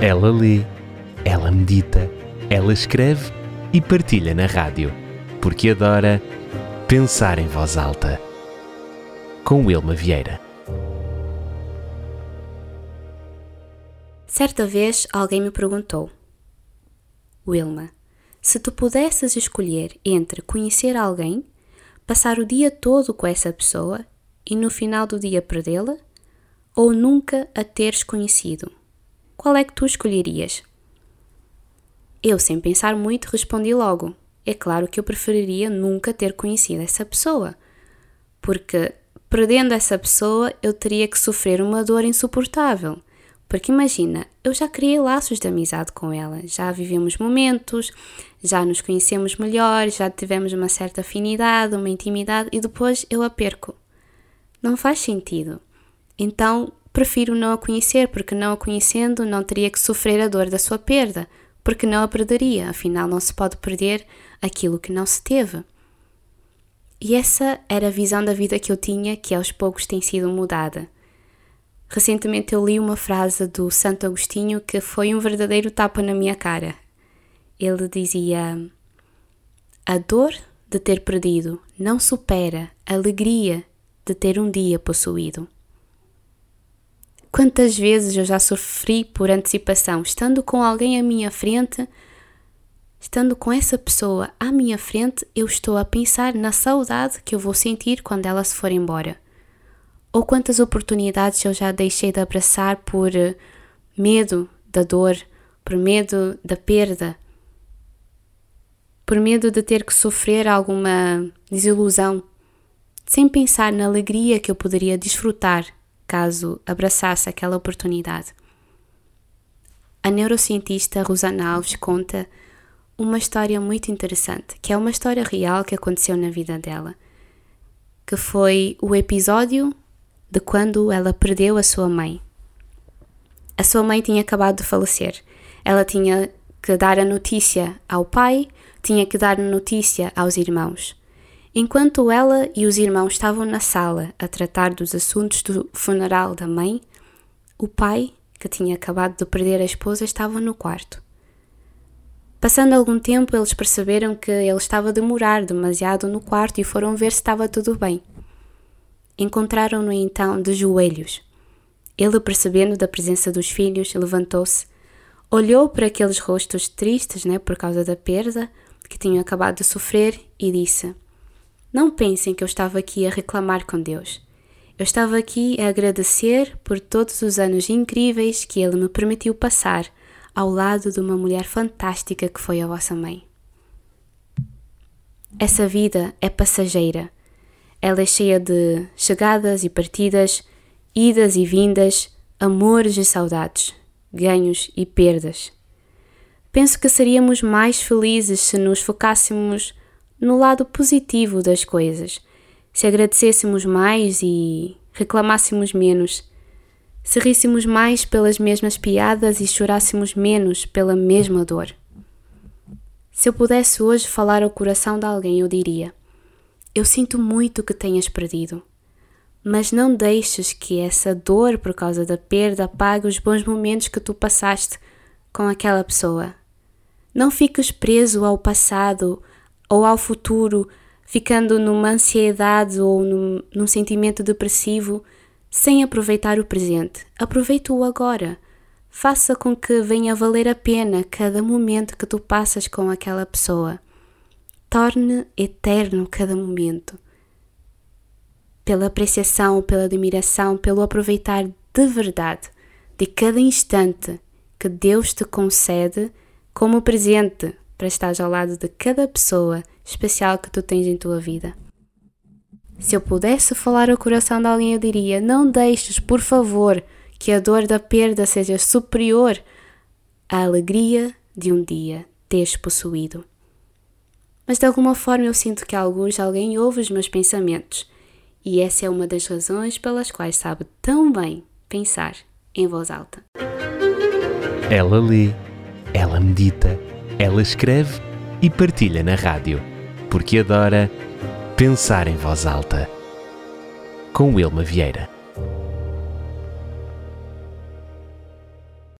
Ela lê, ela medita, ela escreve e partilha na rádio, porque adora pensar em voz alta. Com Wilma Vieira. Certa vez alguém me perguntou: Wilma, se tu pudesses escolher entre conhecer alguém, passar o dia todo com essa pessoa e no final do dia perdê-la, ou nunca a teres conhecido, qual é que tu escolherias? Eu, sem pensar muito, respondi logo: é claro que eu preferiria nunca ter conhecido essa pessoa, porque perdendo essa pessoa eu teria que sofrer uma dor insuportável porque imagina, eu já criei laços de amizade com ela, já vivemos momentos, já nos conhecemos melhor, já tivemos uma certa afinidade, uma intimidade e depois eu a perco. Não faz sentido. Então, prefiro não a conhecer, porque não a conhecendo não teria que sofrer a dor da sua perda, porque não a perderia, afinal não se pode perder aquilo que não se teve. E essa era a visão da vida que eu tinha, que aos poucos tem sido mudada. Recentemente eu li uma frase do Santo Agostinho que foi um verdadeiro tapa na minha cara. Ele dizia: A dor de ter perdido não supera a alegria de ter um dia possuído. Quantas vezes eu já sofri por antecipação, estando com alguém à minha frente, estando com essa pessoa à minha frente, eu estou a pensar na saudade que eu vou sentir quando ela se for embora. Ou quantas oportunidades eu já deixei de abraçar por eh, medo da dor, por medo da perda, por medo de ter que sofrer alguma desilusão, sem pensar na alegria que eu poderia desfrutar caso abraçasse aquela oportunidade. A neurocientista Rosana Alves conta uma história muito interessante, que é uma história real que aconteceu na vida dela, que foi o episódio de quando ela perdeu a sua mãe. A sua mãe tinha acabado de falecer. Ela tinha que dar a notícia ao pai, tinha que dar a notícia aos irmãos. Enquanto ela e os irmãos estavam na sala a tratar dos assuntos do funeral da mãe, o pai, que tinha acabado de perder a esposa, estava no quarto. Passando algum tempo, eles perceberam que ele estava a demorar demasiado no quarto e foram ver se estava tudo bem. Encontraram-no então de joelhos. Ele, percebendo da presença dos filhos, levantou-se, olhou para aqueles rostos tristes, né, por causa da perda que tinham acabado de sofrer e disse: Não pensem que eu estava aqui a reclamar com Deus. Eu estava aqui a agradecer por todos os anos incríveis que Ele me permitiu passar ao lado de uma mulher fantástica que foi a vossa mãe. Essa vida é passageira ela é cheia de chegadas e partidas, idas e vindas, amores e saudades, ganhos e perdas. Penso que seríamos mais felizes se nos focássemos no lado positivo das coisas, se agradecêssemos mais e reclamássemos menos, se ríssemos mais pelas mesmas piadas e chorássemos menos pela mesma dor. Se eu pudesse hoje falar ao coração de alguém, eu diria: eu sinto muito que tenhas perdido, mas não deixes que essa dor por causa da perda apague os bons momentos que tu passaste com aquela pessoa. Não fiques preso ao passado ou ao futuro, ficando numa ansiedade ou num, num sentimento depressivo sem aproveitar o presente. Aproveita o agora. Faça com que venha valer a pena cada momento que tu passas com aquela pessoa torne eterno cada momento. Pela apreciação, pela admiração, pelo aproveitar de verdade de cada instante que Deus te concede como presente para estar ao lado de cada pessoa especial que tu tens em tua vida. Se eu pudesse falar ao coração de alguém, eu diria: não deixes, por favor, que a dor da perda seja superior à alegria de um dia teres possuído mas de alguma forma eu sinto que alguns alguém ouve os meus pensamentos, e essa é uma das razões pelas quais sabe tão bem pensar em voz alta. Ela lê, ela medita, ela escreve e partilha na rádio, porque adora pensar em voz alta. Com Wilma Vieira.